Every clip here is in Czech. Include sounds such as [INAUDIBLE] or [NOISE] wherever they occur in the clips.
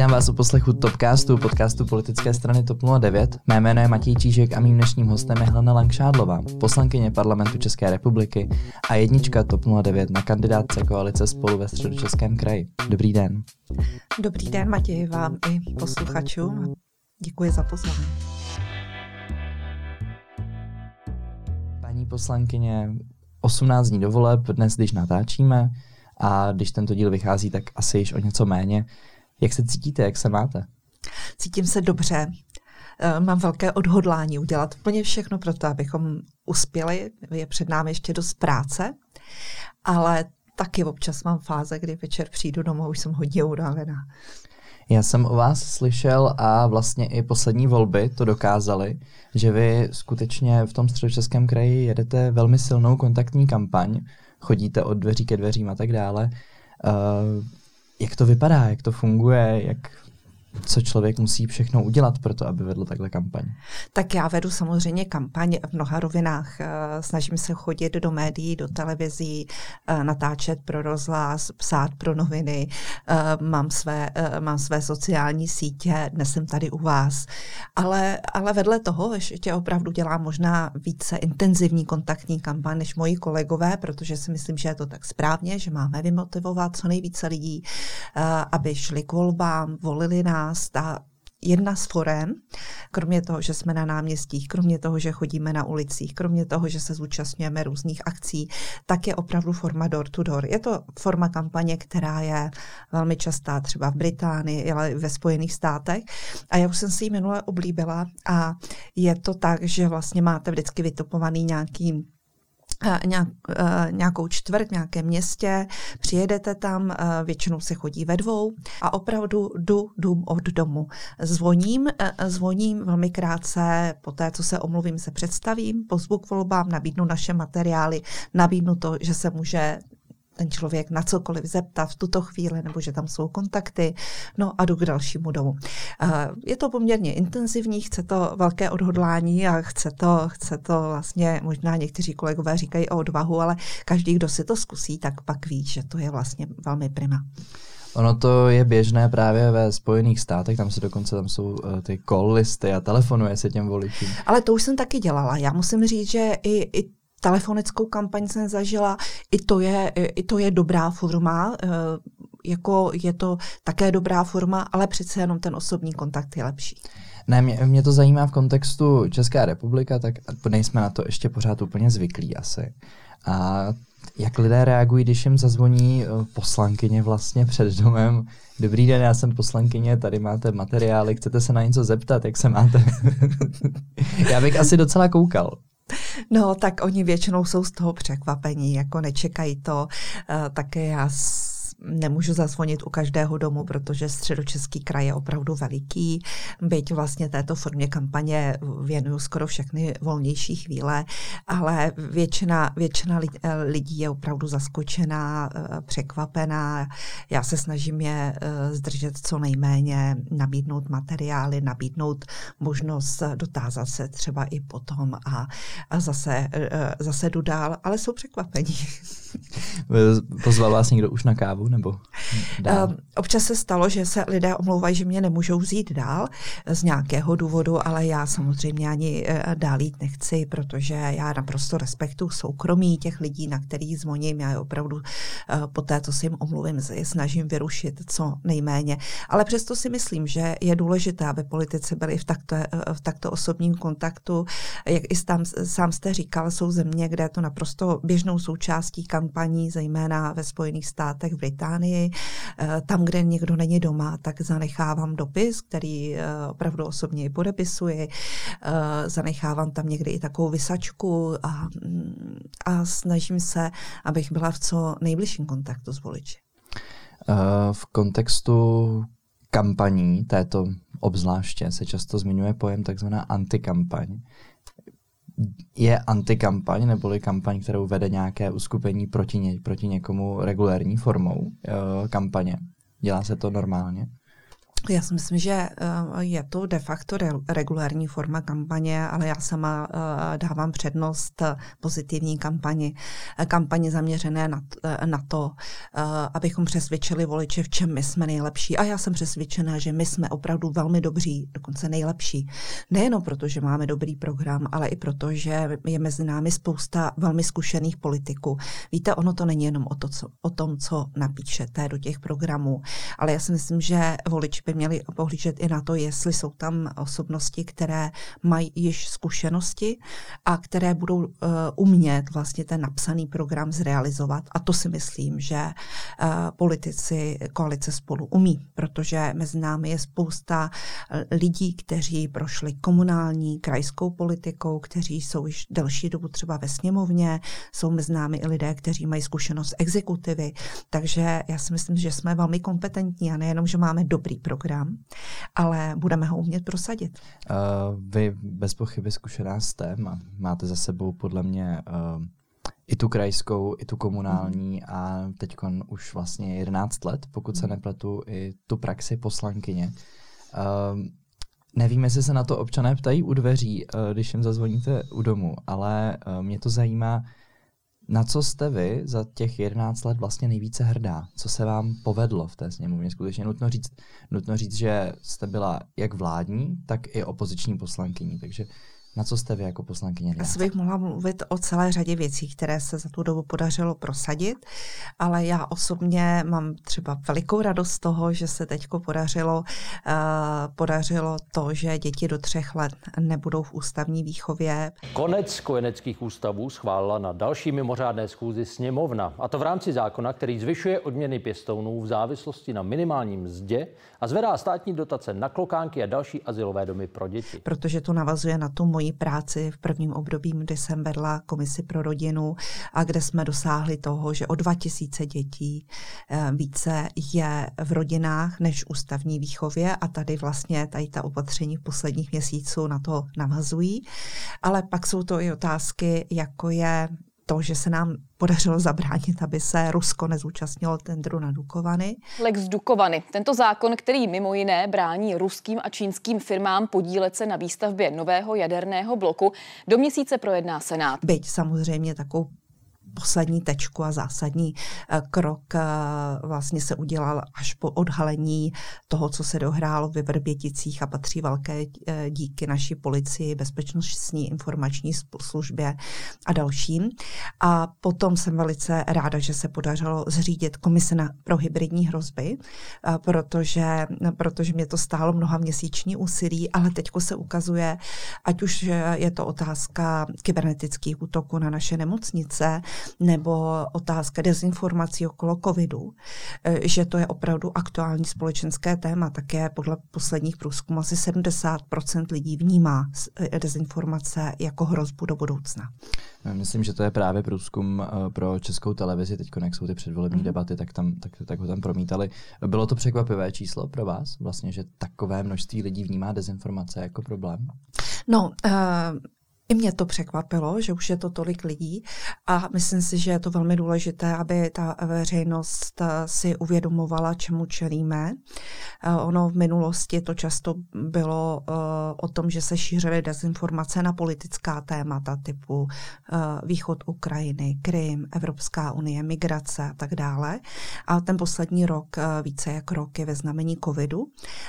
Vítám vás u poslechu Topcastu, podcastu politické strany TOP 09. Mé jméno je Matěj Čížek a mým dnešním hostem je Helena Langšádlová, poslankyně parlamentu České republiky a jednička TOP 09 na kandidátce koalice spolu ve středočeském kraji. Dobrý den. Dobrý den Matěj vám i posluchačům. Děkuji za pozvání. Paní poslankyně, 18 dní do voleb, dnes, když natáčíme, a když tento díl vychází, tak asi již o něco méně. Jak se cítíte, jak se máte? Cítím se dobře. Eh, mám velké odhodlání udělat úplně všechno pro to, abychom uspěli. Je před námi ještě dost práce, ale taky občas mám fáze, kdy večer přijdu domů, už jsem hodně unavená. Já jsem o vás slyšel a vlastně i poslední volby to dokázaly, že vy skutečně v tom středočeském kraji jedete velmi silnou kontaktní kampaň, chodíte od dveří ke dveřím a tak dále. Uh, jak to vypadá, jak to funguje, jak co člověk musí všechno udělat pro to, aby vedl takhle kampaň? Tak já vedu samozřejmě kampaň v mnoha rovinách. Eh, snažím se chodit do médií, do televizí, eh, natáčet pro rozhlas, psát pro noviny, eh, mám své, mám své sociální sítě, dnes jsem tady u vás. Ale, ale vedle toho ještě opravdu dělám možná více intenzivní kontaktní kampaň než moji kolegové, protože si myslím, že je to tak správně, že máme vymotivovat co nejvíce lidí, aby šli k volbám, volili nás, nás ta jedna z forem, kromě toho, že jsme na náměstích, kromě toho, že chodíme na ulicích, kromě toho, že se zúčastňujeme různých akcí, tak je opravdu forma door to door. Je to forma kampaně, která je velmi častá třeba v Británii, ale ve Spojených státech. A já už jsem si ji minule oblíbila a je to tak, že vlastně máte vždycky vytopovaný nějaký Eh, eh, nějakou čtvrt v nějakém městě, přijedete tam, eh, většinou se chodí ve dvou a opravdu jdu dům od domu. Zvoním, zvoním velmi krátce, po té, co se omluvím, se představím, pozvu k volbám, nabídnu naše materiály, nabídnu to, že se může ten člověk na cokoliv zeptat v tuto chvíli, nebo že tam jsou kontakty, no a jdu k dalšímu domu. Je to poměrně intenzivní, chce to velké odhodlání a chce to, chce to vlastně, možná někteří kolegové říkají o odvahu, ale každý, kdo si to zkusí, tak pak ví, že to je vlastně velmi prima. Ono to je běžné právě ve Spojených státech, tam se dokonce tam jsou uh, ty call listy a telefonuje se těm voličům. Ale to už jsem taky dělala. Já musím říct, že i, i telefonickou kampaň jsem zažila, i to je, i to je dobrá forma, eh, jako je to také dobrá forma, ale přece jenom ten osobní kontakt je lepší. Ne, mě, mě to zajímá v kontextu Česká republika, tak nejsme na to ještě pořád úplně zvyklí asi. A jak lidé reagují, když jim zazvoní eh, poslankyně vlastně před domem. Dobrý den, já jsem poslankyně, tady máte materiály, chcete se na něco zeptat, jak se máte? [LAUGHS] já bych asi docela koukal. [LAUGHS] No, tak oni většinou jsou z toho překvapení, jako nečekají to. Uh, také já nemůžu zazvonit u každého domu, protože středočeský kraj je opravdu veliký. Byť vlastně této formě kampaně věnuju skoro všechny volnější chvíle, ale většina, většina lidí je opravdu zaskočená, eh, překvapená. Já se snažím je eh, zdržet co nejméně, nabídnout materiály, nabídnout možnost dotázat se třeba i potom a, a zase, eh, zase jdu dál, ale jsou překvapení. [LAUGHS] Pozval vás někdo už na kávu? Nebo dál? Uh, občas se stalo, že se lidé omlouvají, že mě nemůžou vzít dál z nějakého důvodu, ale já samozřejmě ani uh, dál jít nechci, protože já naprosto respektuju soukromí těch lidí, na kterých zvoním. Já je opravdu uh, po té, co si jim omluvím, snažím vyrušit co nejméně. Ale přesto si myslím, že je důležité, aby politici byli v takto, uh, v takto osobním kontaktu. Jak i tam, sám jste říkal, jsou země, kde je to naprosto běžnou součástí kampaní, zejména ve Spojených státech, v Británii Británii. Eh, tam, kde někdo není doma, tak zanechávám dopis, který eh, opravdu osobně podepisuji. Eh, zanechávám tam někdy i takovou vysačku a, mm, a snažím se, abych byla v co nejbližším kontaktu s voliči. V kontextu kampaní této obzvláště se často zmiňuje pojem takzvaná antikampaň je antikampaň neboli kampaň, kterou vede nějaké uskupení proti, ně, proti někomu regulérní formou e, kampaně? Dělá se to normálně? Já si myslím, že eh, je to de facto regulární forma kampaně, ale já sama eh, dávám přednost pozitivní kampani, kampani zaměřené na, eh, to, abychom přesvědčili voliče, v čem my jsme nejlepší. A já jsem přesvědčená, že my jsme opravdu velmi dobří, dokonce nejlepší. Nejenom proto, že máme dobrý program, ale i proto, že je mezi námi spousta velmi zkušených politiků. Víte, ono to není jenom o, to, co, o tom, co napíšete do těch programů, ale já si myslím, že volič by měli pohlížet i na to, jestli jsou tam osobnosti, které mají již zkušenosti a které budou uh, umět vlastně ten napsaný program zrealizovat. A to si myslím, že uh, politici koalice spolu umí, protože mezi námi je spousta eh, lidí, kteří prošli komunální, krajskou politikou, kteří jsou již delší dobu třeba ve sněmovně, jsou mezi námi i lidé, kteří mají zkušenost z exekutivy. Takže já si myslím, že jsme velmi kompetentní a nejenom, že máme dobrý program, program, ale budeme ho umět prosadit. Uh, vy bez pochyby zkušená jste, máte za sebou podle mě uh, i tu krajskou, i tu komunální mm. a teď už vlastně 11 let, pokud se mhm. nepletu, i tu praxi poslankyně. Uh, Nevím, jestli se na to občané ptají u dveří, když jim zazvoníte u domu, ale mě to zajímá, na co jste vy za těch 11 let vlastně nejvíce hrdá? Co se vám povedlo v té sněmovně? Skutečně nutno říct, nutno říct, že jste byla jak vládní, tak i opoziční poslankyní. Takže na co jste vy jako poslankyně? Já bych mohla mluvit o celé řadě věcí, které se za tu dobu podařilo prosadit, ale já osobně mám třeba velikou radost z toho, že se teď podařilo, uh, podařilo to, že děti do třech let nebudou v ústavní výchově. Konec kojeneckých ústavů schválila na další mimořádné schůzi sněmovna. A to v rámci zákona, který zvyšuje odměny pěstounů v závislosti na minimálním mzdě a zvedá státní dotace na klokánky a další asilové domy pro děti. Protože to navazuje na tu moji práci v prvním období, kdy jsem vedla komisi pro rodinu a kde jsme dosáhli toho, že o 2000 dětí eh, více je v rodinách než ústavní výchově a tady vlastně tady ta opatření v posledních měsíců na to navazují. Ale pak jsou to i otázky, jako je to, že se nám podařilo zabránit, aby se Rusko nezúčastnilo tendru na Dukovany. Lex Dukovany. Tento zákon, který mimo jiné brání ruským a čínským firmám podílet se na výstavbě nového jaderného bloku, do měsíce projedná Senát. Byť samozřejmě takovou poslední tečku a zásadní eh, krok eh, vlastně se udělal až po odhalení toho, co se dohrálo ve Vrběticích a patří velké eh, díky naší policii, bezpečnostní informační službě a dalším. A potom jsem velice ráda, že se podařilo zřídit komise na, pro hybridní hrozby, protože, protože mě to stálo mnoha měsíční úsilí, ale teď se ukazuje, ať už je to otázka kybernetických útoků na naše nemocnice, nebo otázka dezinformací okolo covidu, eh, že to je opravdu aktuální společenské téma. Také podle posledních průzkumů asi 70% lidí vnímá eh, dezinformace jako hrozbu do budoucna. Myslím, že to je právě průzkum eh, pro českou televizi. Teď, jak jsou ty předvolební mm. debaty, tak, tam, tak, tak ho tam promítali. Bylo to překvapivé číslo pro vás, vlastně, že takové množství lidí vnímá dezinformace jako problém? No, uh, i mě to překvapilo, že už je to tolik lidí a myslím si, že je to velmi důležité, aby ta veřejnost eh, si uvědomovala, čemu čelíme. Eh, ono v minulosti to často bylo eh, o tom, že se šířily dezinformace na politická témata typu východ Ukrajiny, Krym, Evropská unie, migrace a tak dále. A ten poslední rok, více jak rok, je ve znamení covidu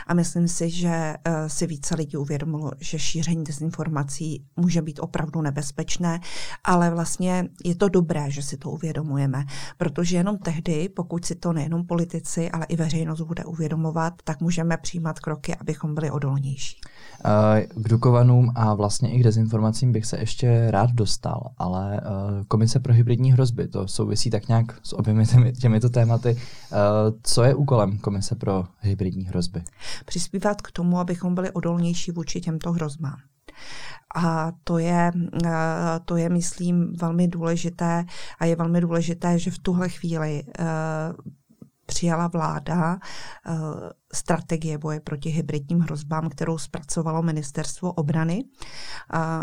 a myslím si, že si více lidí uvědomilo, že šíření dezinformací může být být opravdu nebezpečné, ale vlastně je to dobré, že si to uvědomujeme, protože jenom tehdy, pokud si to nejenom politici, ale i veřejnost bude uvědomovat, tak můžeme přijímat kroky, abychom byli odolnější. K Dukovanům a vlastně i k dezinformacím bych se ještě rád dostal, ale eh, Komise pro hybridní hrozby, to souvisí tak nějak s oběmi těmi, těmito tématy. Eh, co je úkolem Komise pro hybridní hrozby? Přispívat k tomu, abychom byli odolnější vůči těmto hrozbám. A to je, eh, to je, myslím, velmi důležité a je velmi důležité, že v tuhle chvíli eh, přijala vláda uh, strategie boje proti hybridním hrozbám, kterou zpracovalo ministerstvo obrany.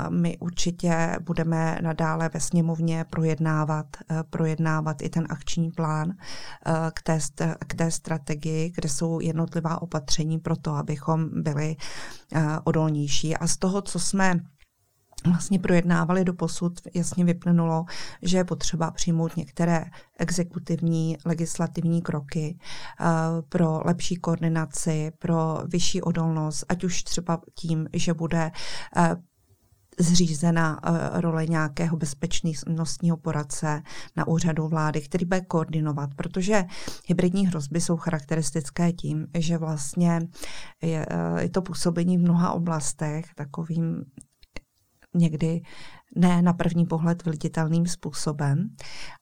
My určitě budeme nadále ve sněmovně projednávat, uh, projednávat i ten akční plán uh, k, té, k té strategii, kde jsou jednotlivá opatření pro to, abychom byli odolnější. A z toho, co jsme vlastně projednávali do posud, jasně vyplynulo, že je potřeba přijmout některé exekutivní legislativní kroky uh, pro lepší koordinaci, pro vyšší odolnost, ať už třeba tím, že bude uh, zřízena uh, role nějakého bezpečnostního poradce na úřadu vlády, který bude koordinovat, protože hybridní hrozby jsou charakteristické tím, že vlastně je, je to působení v mnoha oblastech takovým někdy ne na první pohled viditelným způsobem.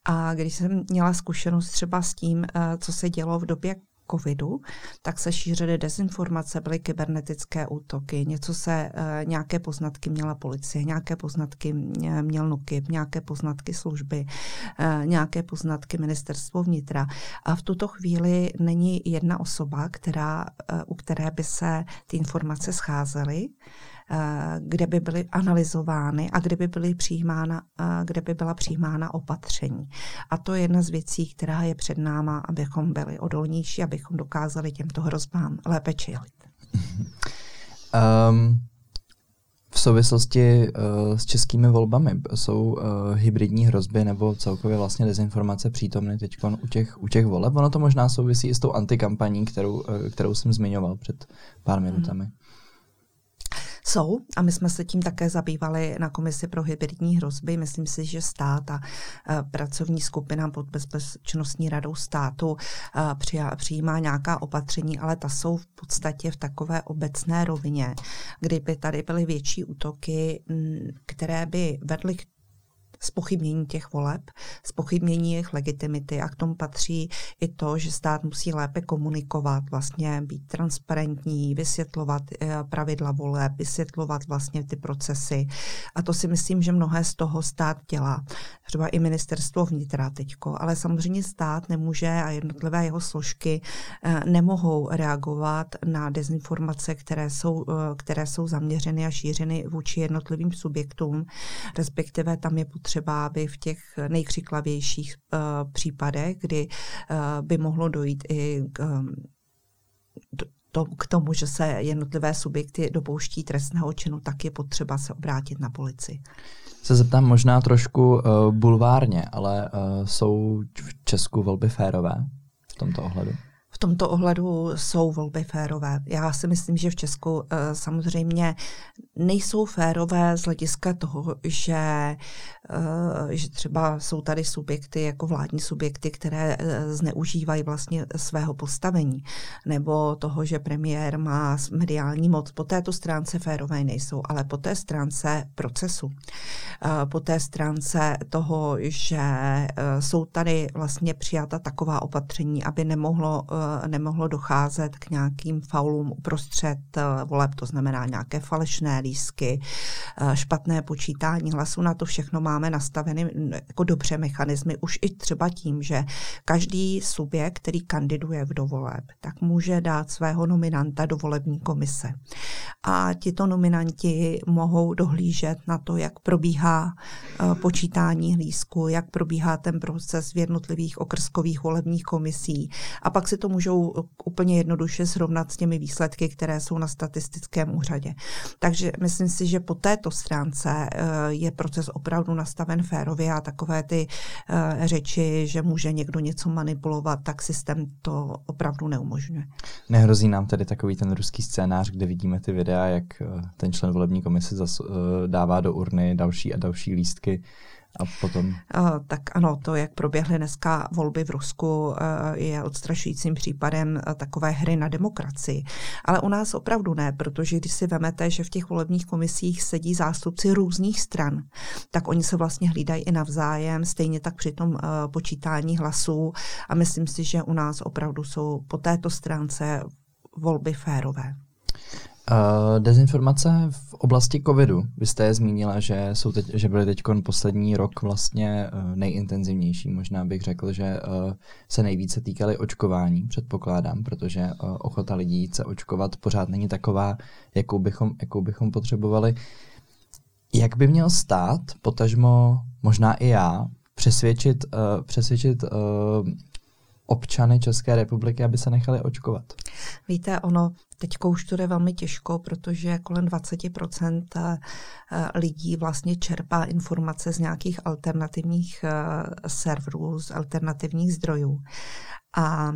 A když jsem měla zkušenost třeba s tím, eh, co se dělo v době covidu, tak se šířily dezinformace, byly kybernetické útoky, něco se, uh, nějaké poznatky měla policie, nějaké poznatky měl NUKIP, nějaké poznatky služby, uh, nějaké poznatky ministerstvo vnitra. A v tuto chvíli není jedna osoba, která, u které by se ty informace scházely, Eh, kde by byly analyzovány a kde by, byly přijímána, eh, kde by byla přijímána opatření. A to je jedna z věcí, která je před náma, abychom byli odolnější, abychom dokázali těmto hrozbám lépe čelit. Um, [LAUGHS] v souvislosti uh, s českými volbami jsou uh, hybridní hrozby nebo celkově vlastně dezinformace přítomny teď u těch, u těch voleb. Ono to možná souvisí i s tou antikampaní, kterou, uh, kterou jsem zmiňoval před pár minutami. Hmm jsou a my jsme se tím také zabývali na Komisi pro hybridní hrozby. Myslím si, že stát a pracovní skupina pod Bezpečnostní radou státu přijímá nějaká opatření, ale ta jsou v podstatě v takové obecné rovině, kdyby tady byly větší útoky, které by vedly k spochybnění těch voleb, spochybnění jejich legitimity a k tomu patří i to, že stát musí lépe komunikovat, vlastně být transparentní, vysvětlovat eh, pravidla voleb, vysvětlovat vlastně ty procesy. A to si myslím, že mnohé z toho stát dělá. Třeba i ministerstvo vnitra teďko, ale samozřejmě stát nemůže a jednotlivé jeho složky eh, nemohou reagovat na dezinformace, které jsou, eh, které jsou zaměřeny a šířeny vůči jednotlivým subjektům, respektive tam je potřeba třeba by v těch nejkřiklavějších uh, případech, kdy uh, by mohlo dojít i k, um, to, k tomu, že se jednotlivé subjekty dopouští trestného činu, tak je potřeba se obrátit na policii. Se zeptám možná trošku uh, bulvárně, ale uh, jsou v Česku volby férové v tomto ohledu? Tomto ohledu jsou volby férové. Já si myslím, že v Česku eh, samozřejmě nejsou férové z hlediska toho, že, eh, že třeba jsou tady subjekty jako vládní subjekty, které eh, zneužívají vlastně svého postavení, nebo toho, že premiér má mediální moc. Po této stránce férové nejsou, ale po té stránce procesu, po té stránce toho, že jsou tady vlastně přijata taková opatření, aby nemohlo nemohlo docházet k nějakým faulům uprostřed eh, voleb, to znamená nějaké falešné lísky, eh, špatné počítání hlasů. Na to všechno máme nastaveny jako dobře mechanismy, už i třeba tím, že každý subjekt, který kandiduje v dovoleb, tak může dát svého nominanta do volební komise. A tito nominanti mohou dohlížet na to, jak probíhá eh, počítání hlízku, jak probíhá ten proces v jednotlivých okrskových volebních komisí. A pak si to můžou úplně jednoduše srovnat s těmi výsledky, které jsou na statistickém úřadě. Takže myslím si, že po této stránce eh, je proces opravdu nastaven férově a takové ty eh, řeči, že může někdo něco manipulovat, tak systém to opravdu neumožňuje. Nehrozí nám tedy takový ten ruský scénář, kde vidíme ty videa, jak eh, ten člen volební komise dává do urny další a další lístky a potom? Tak ano, to, jak proběhly dneska volby v Rusku, eh, je odstrašujícím případem eh, takové hry na demokracii. Ale u nás opravdu ne, protože když si vemete, že v těch volebních komisích sedí zástupci různých stran, tak oni se vlastně hlídají i navzájem, stejně tak při tom eh, počítání hlasů. A myslím si, že u nás opravdu jsou po této stránce volby férové. Uh, dezinformace v oblasti covidu. Vy jste je zmínila, že, jsou teď, že byly teď poslední rok vlastně uh, nejintenzivnější. Možná bych řekl, že uh, se nejvíce týkaly očkování, předpokládám, protože uh, ochota lidí se očkovat pořád není taková, jakou bychom, jakou bychom potřebovali. Jak by měl stát, potažmo možná i já, přesvědčit, přesvědčit občany České republiky, aby se nechali očkovat? Víte, ono teď už to jde velmi těžko, protože kolem 20% eh, lidí vlastně čerpá informace z nějakých alternativních serverů, z alternativních zdrojů. A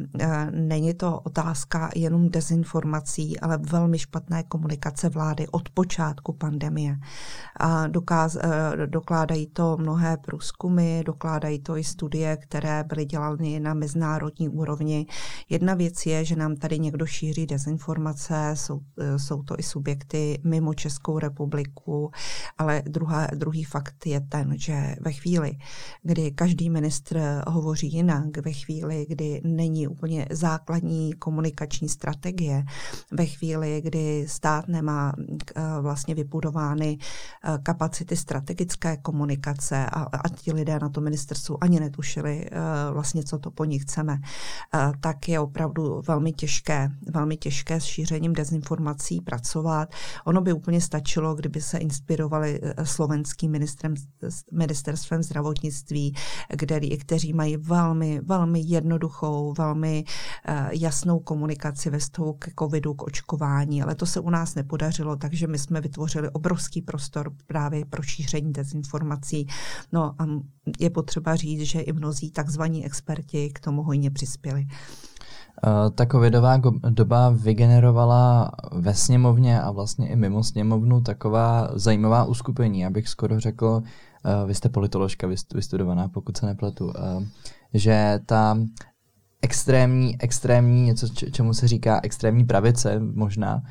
není to otázka jenom dezinformací, ale velmi špatné komunikace vlády od počátku pandemie. A dokáz, dokládají to mnohé průzkumy, dokládají to i studie, které byly dělány na mezinárodní úrovni. Jedna věc je, že nám tady někdo šíří dezinformace, jsou, e, jsou to i subjekty mimo Českou republiku, ale druhá, druhý fakt je ten, že ve chvíli, kdy každý ministr hovoří jinak, ve chvíli, kdy není úplně základní komunikační strategie ve chvíli, kdy stát nemá eh, vlastně vybudovány eh, kapacity strategické komunikace a, a ti lidé na to ministerstvu ani netušili vlastně, co to po nich chceme, tak je opravdu velmi těžké, velmi těžké s šířením dezinformací pracovat. Ono by úplně stačilo, kdyby se inspirovali slovenským ministrem, ministerstvem zdravotnictví, kde, kteří mají velmi, velmi jednoduchou velmi uh, jasnou komunikaci ve vztahu k covidu, k očkování, ale to se u nás nepodařilo, takže my jsme vytvořili obrovský prostor právě pro šíření dezinformací. No a je potřeba říct, že i mnozí takzvaní experti k tomu hojně přispěli. Uh, ta covidová doba vygenerovala ve sněmovně a vlastně i mimo sněmovnu taková zajímavá uskupení, abych skoro řekl, uh, vy jste politoložka vystudovaná, pokud se nepletu, uh, že ta extrémní, extrémní, něco, čemu se říká extrémní pravice možná,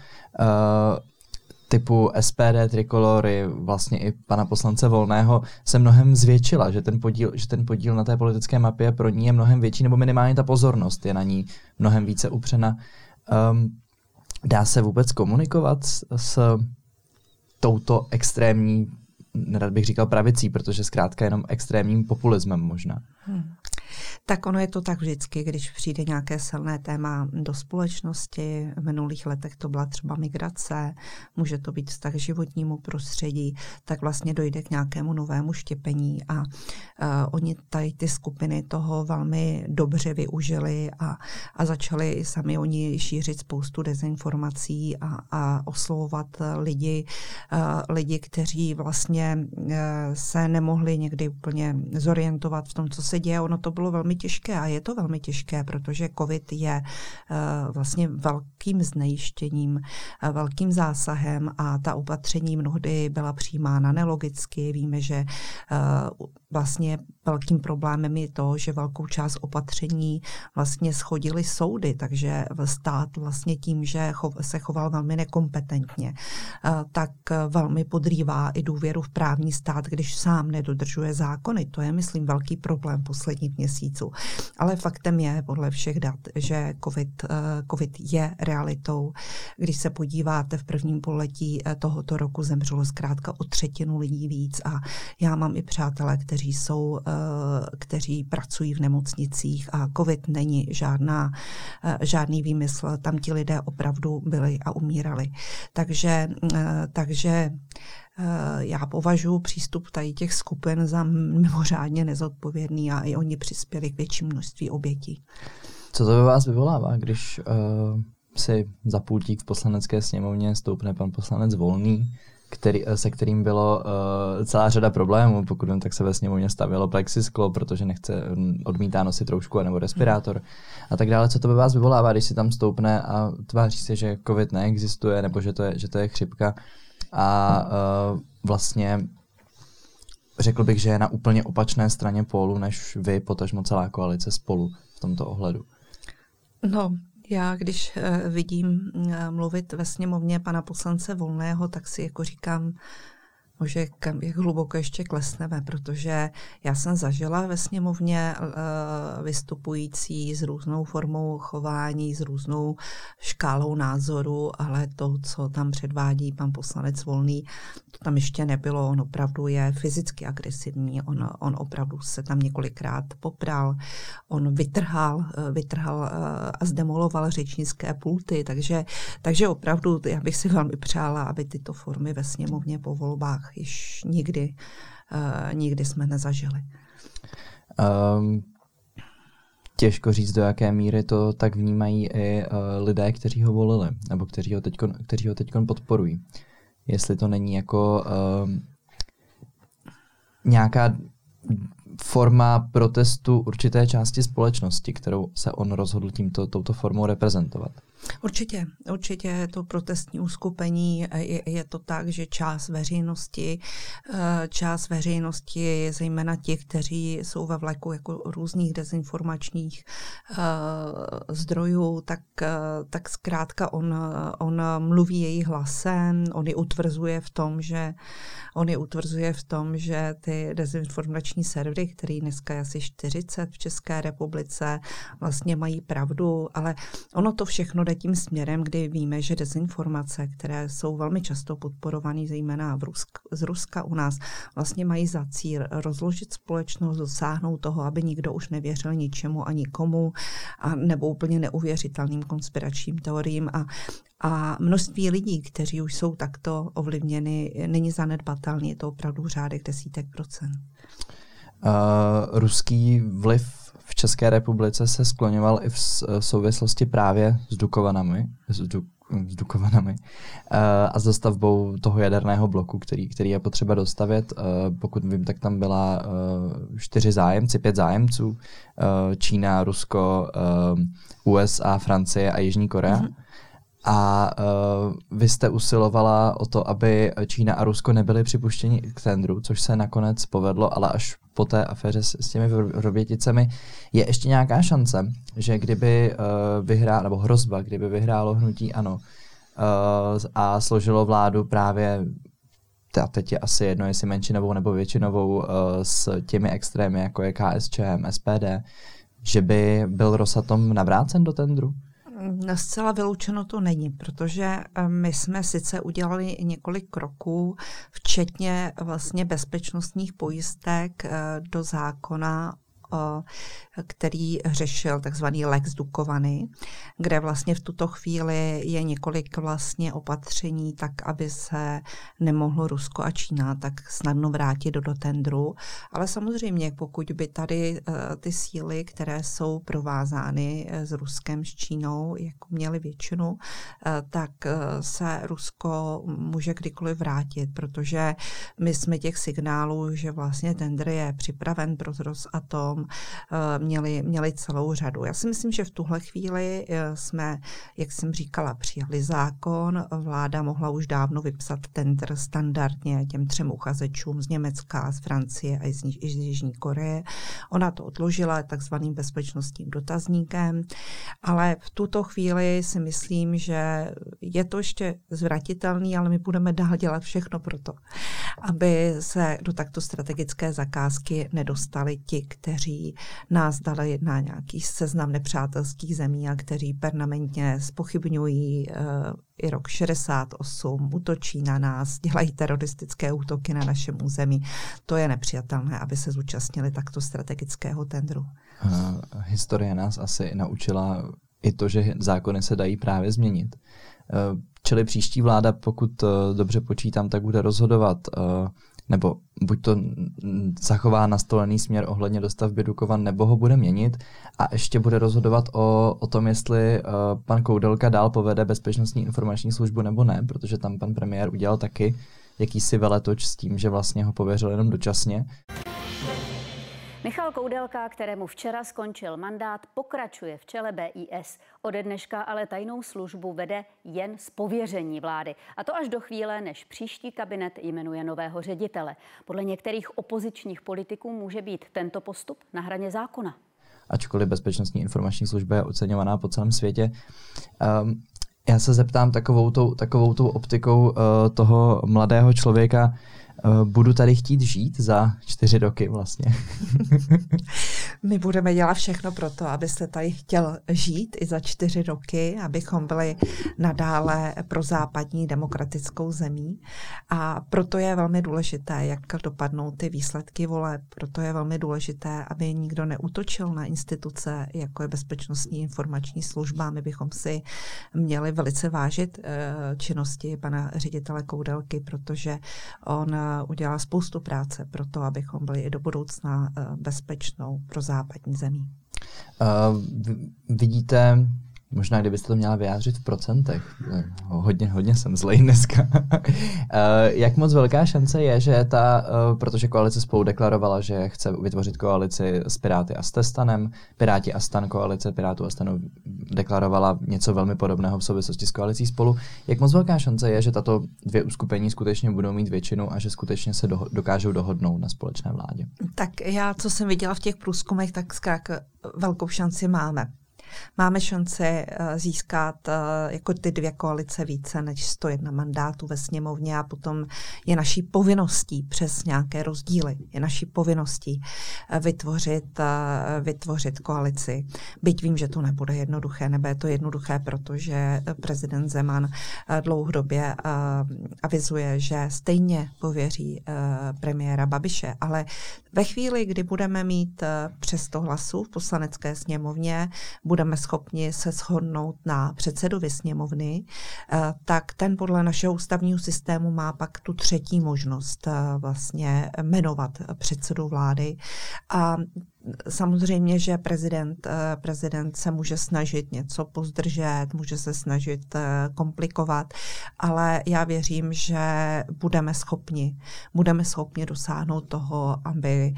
typu SPD, Trikolory, vlastně i pana poslance Volného, se mnohem zvětšila, že ten, podíl, že ten podíl na té politické mapě pro ní je mnohem větší, nebo minimálně ta pozornost je na ní mnohem více upřena. Um, dá se vůbec komunikovat s, s touto extrémní, nerad bych říkal pravicí, protože zkrátka jenom extrémním populismem možná. Hmm. Tak ono je to tak vždycky, když přijde nějaké silné téma do společnosti. V minulých letech to byla třeba migrace, může to být vztah životnímu prostředí, tak vlastně dojde k nějakému novému štěpení a uh, oni tady ty skupiny toho velmi dobře využili a, a začali sami oni šířit spoustu dezinformací a, a oslovovat lidi, uh, lidi, kteří vlastně uh, se nemohli někdy úplně zorientovat v tom, co se děje. Ono to bylo velmi těžké a je to velmi těžké, protože COVID je uh, vlastně velkým znejištěním, uh, velkým zásahem a ta opatření mnohdy byla přijímána nelogicky. Víme, že uh, vlastně velkým problémem je to, že velkou část opatření vlastně schodily soudy, takže stát vlastně tím, že se choval velmi nekompetentně, tak velmi podrývá i důvěru v právní stát, když sám nedodržuje zákony. To je, myslím, velký problém posledních měsíců. Ale faktem je, podle všech dat, že COVID, COVID je realitou. Když se podíváte v prvním poletí eh, tohoto roku zemřelo zkrátka o třetinu lidí víc a já mám i přátelé, kteří jsou eh, kteří pracují v nemocnicích a COVID není žádná, eh, žádný výmysl. Tam ti lidé opravdu byli a umírali. Takže, eh, takže já považuji přístup tady těch skupin za mimořádně nezodpovědný a i oni přispěli k větší množství obětí. Co to ve vás vyvolává, když uh, si za půltík v poslanecké sněmovně stoupne pan poslanec Volný, který, se kterým bylo uh, celá řada problémů. Pokud vím, tak se ve sněmovně stavilo plexisklo, protože nechce mm, odmítá nosit roušku nebo respirátor a tak dále. Co to by vás vyvolává, když si tam stoupne a tváří se, že COVID neexistuje nebo že to je, že to je chřipka a uh, vlastně řekl bych, že je na úplně opačné straně polu, než vy, potažmo celá koalice spolu v tomto ohledu. No, já, když uh, vidím uh, mluvit ve sněmovně pana poslance Volného, tak si jako říkám, Může, kam, jak hluboko ještě klesneme, protože já jsem zažila ve sněmovně uh, vystupující s různou formou chování, s různou škálou názoru, ale to, co tam předvádí pan poslanec Volný, to tam ještě nebylo. On opravdu je fyzicky agresivní, on, on opravdu se tam několikrát popral, on vytrhal, eh, vytrhal uh, a zdemoloval řečnické pulty, takže, takže opravdu já bych si velmi přála, aby tyto formy ve sněmovně po volbách již nikdy, uh, nikdy jsme nezažili. Um, těžko říct, do jaké míry to tak vnímají i uh, lidé, kteří ho volili, nebo kteří ho teď kteří ho teďkon podporují. Jestli to není jako uh, nějaká forma protestu určité části společnosti, kterou se on rozhodl tímto, touto formou reprezentovat. Určitě, určitě to protestní uskupení je, je to tak, že část veřejnosti, eh, část veřejnosti, zejména ti, kteří jsou ve vleku jako různých dezinformačních uh, zdrojů, tak, uh, tak zkrátka on, on mluví jejich hlasem, on je utvrzuje v tom, že on je utvrzuje v tom, že ty dezinformační servery, které dneska je asi 40 v České republice, vlastně mají pravdu, ale ono to všechno jde tím směrem, kdy víme, že dezinformace, které jsou velmi často podporované, zejména v Rusk, z Ruska u nás, vlastně mají za cíl rozložit společnost, dosáhnout toho, aby nikdo už nevěřil ničemu a nikomu, a nebo úplně neuvěřitelným konspiračním teoriím. A, a množství lidí, kteří už jsou takto ovlivněni, není zanedbatelný, je to opravdu řádek desítek procent. Uh, ruský vliv v České republice se skloňoval i v souvislosti právě s Dukovanami, s, du, s Dukovanami uh, a s dostavbou toho jaderného bloku, který, který je potřeba dostavět. Pokud vím, tak tam byla čtyři zájemci, pět zájemců, Čína, Rusko, USA, Francie a Jižní Korea. Mm-hmm. A uh, vy jste usilovala o to, aby Čína a Rusko nebyly připuštěni k tendru, což se nakonec povedlo, ale až po té aféře s, s těmi Roběticemi, je ještě nějaká šance, že kdyby uh, vyhrál, nebo hrozba, kdyby vyhrálo hnutí ANO uh, a složilo vládu právě a teď je asi jedno, jestli menšinovou nebo většinovou uh, s těmi extrémy, jako je KSČM, SPD, že by byl Rosatom navrácen do tendru? Zcela vyloučeno to není, protože my jsme sice udělali několik kroků, včetně vlastně bezpečnostních pojistek do zákona který řešil takzvaný Lex Dukovany, kde vlastně v tuto chvíli je několik vlastně opatření, tak aby se nemohlo Rusko a Čína tak snadno vrátit do, do tendru. Ale samozřejmě, pokud by tady e, ty síly, které jsou provázány e, s Ruskem, s Čínou, jako měly většinu, e, tak se Rusko může kdykoliv vrátit, protože my jsme těch signálů, že vlastně tender je připraven pro Rosatom, tom eh, měli, měli celou řadu. Já si myslím, že v tuhle chvíli eh, jsme, jak jsem říkala, přijali zákon. Vláda mohla už dávno vypsat tender standardně těm třem uchazečům z Německa, z Francie a z, z Jižní Koreje. Ona to odložila takzvaným bezpečnostním dotazníkem, ale v tuto chvíli si myslím, že je to ještě zvratitelný, ale my budeme dál dělat všechno pro to, aby se do takto strategické zakázky nedostali ti, kteří kteří nás dali na nějaký seznam nepřátelských zemí a kteří permanentně spochybňují uh, i rok 68, útočí na nás, dělají teroristické útoky na našem území. To je nepřijatelné, aby se zúčastnili takto strategického tendru. Uh, historie nás asi naučila i to, že zákony se dají právě změnit. Uh, čili příští vláda, pokud uh, dobře počítám, tak bude rozhodovat nebo buď to zachová nastolený směr ohledně dostavby Dukovan, nebo ho bude měnit a ještě bude rozhodovat o, o tom, jestli uh, pan Koudelka dál povede bezpečnostní informační službu nebo ne, protože tam pan premiér udělal taky jakýsi veletoč s tím, že vlastně ho pověřil jenom dočasně. Michal Koudelka, kterému včera skončil mandát, pokračuje v čele BIS. Ode dneška ale tajnou službu vede jen z pověření vlády. A to až do chvíle, než příští kabinet jmenuje nového ředitele. Podle některých opozičních politiků může být tento postup na hraně zákona. Ačkoliv bezpečnostní informační služba je oceňovaná po celém světě, um, já se zeptám takovou tou, takovou tou optikou uh, toho mladého člověka, budu tady chtít žít za čtyři roky vlastně. [LAUGHS] My budeme dělat všechno pro to, abyste tady chtěl žít i za čtyři roky, abychom byli nadále pro západní demokratickou zemí. A proto je velmi důležité, jak dopadnou ty výsledky vole. Proto je velmi důležité, aby nikdo neutočil na instituce, jako je Bezpečnostní informační služba. My bychom si měli velice vážit eh, činnosti pana ředitele Koudelky, protože on eh, udělal spoustu práce pro to, abychom byli i do budoucna eh, bezpečnou pro západní zemí. Uh, vidíte Možná, kdybyste to měla vyjádřit v procentech. Hodně, hodně jsem zlej dneska. [LAUGHS] Eh, jak moc velká šance je, že ta, eh, protože koalice spolu deklarovala, že chce vytvořit koalici s Piráty a s Testanem, Piráti a Stan koalice Pirátů a Stanu deklarovala něco velmi podobného v souvislosti s koalicí spolu. Jak moc velká šance je, že tato dvě uskupení skutečně budou mít většinu a že skutečně se do, dokážou dohodnout na společné vládě? Tak já, co jsem viděla v těch průzkumech, tak zkrátka velkou šanci máme máme šanci eh, získat eh, jako ty dvě koalice více než 101 mandátů ve sněmovně a potom je naší povinností přes nějaké rozdíly, je naší povinností eh, vytvořit, vytvořit koalici. Byť vím, že to nebude jednoduché, nebude to jednoduché, protože prezident Zeman dlouhodobě avizuje, že stejně pověří premiéra Babiše, ale ve chvíli, kdy budeme mít přes to hlasu v poslanecké sněmovně, budeme schopni se shodnout na předsedovi sněmovny, eh, tak ten podle našeho ústavního systému má pak tu třetí možnost eh, vlastně jmenovat předsedu vlády. A Samozřejmě, že prezident, eh, prezident se může snažit něco pozdržet, může se snažit komplikovat, ale já věřím, že budeme schopni, budeme schopni dosáhnout toho, aby,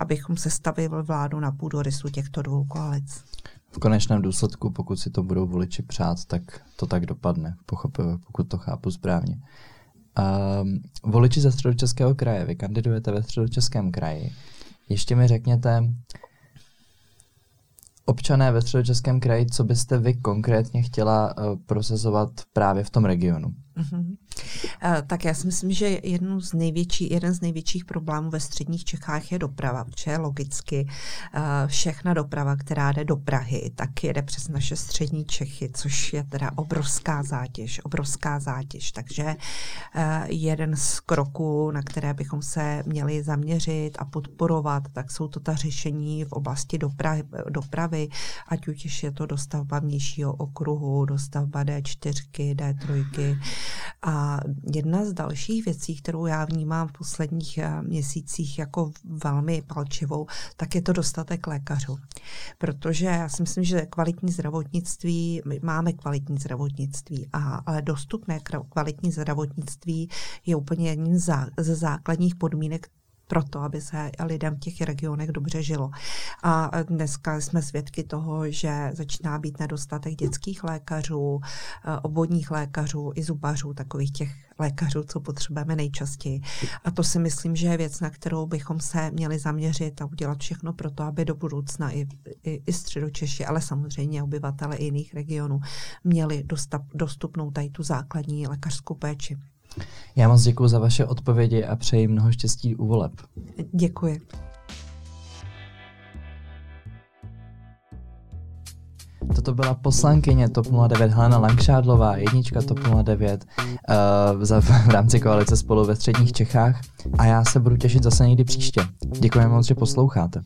abychom se stavili vládu na půdorysu těchto dvou koalic v konečném důsledku, pokud si to budou voliči přát, tak to tak dopadne, pokud to chápu správně. Um, voliči ze středočeského kraje, vy kandidujete ve středočeském kraji. Ještě mi řekněte, občané ve středočeském kraji, co byste vy konkrétně chtěla uh, prosazovat právě v tom regionu? Mm-hmm. Tak já si myslím, že jednu z největší, jeden z největších problémů ve středních Čechách je doprava, protože logicky eh, všechna doprava, která jde do Prahy, tak jede přes naše střední Čechy, což je teda obrovská zátěž, obrovská zátěž. Takže eh, jeden z kroků, na které bychom se měli zaměřit a podporovat, tak jsou to ta řešení v oblasti dopravy, dopravy ať už je to dostavba vnějšího okruhu, dostavba D4, D3, a jedna z dalších věcí, kterou já vnímám v posledních eh, měsících jako velmi palčivou, tak je to dostatek lékařů. Protože já si myslím, že kvalitní zdravotnictví, my máme kvalitní zdravotnictví, a, ale dostupné kvalitní zdravotnictví je úplně jedním ze základních podmínek proto, aby se lidem v těch regionech dobře žilo. A dneska jsme svědky toho, že začíná být nedostatek dětských lékařů, eh, obvodních lékařů i zubařů, takových těch lékařů, co potřebujeme nejčastěji. A to si myslím, že je věc, na kterou bychom se měli zaměřit a udělat všechno pro to, aby do budoucna i, i, i středočeši, ale samozřejmě obyvatele jiných regionů měli dostupnou tady tu základní lékařskou péči. Já moc děkuji za vaše odpovědi a přeji mnoho štěstí u voleb. Děkuji. Toto byla poslankyně TOP 09 Helena Langšádlová, jednička TOP 09 uh, za, v rámci koalice spolu ve středních Čechách a já se budu těšit zase někdy příště. Děkujeme moc, že posloucháte.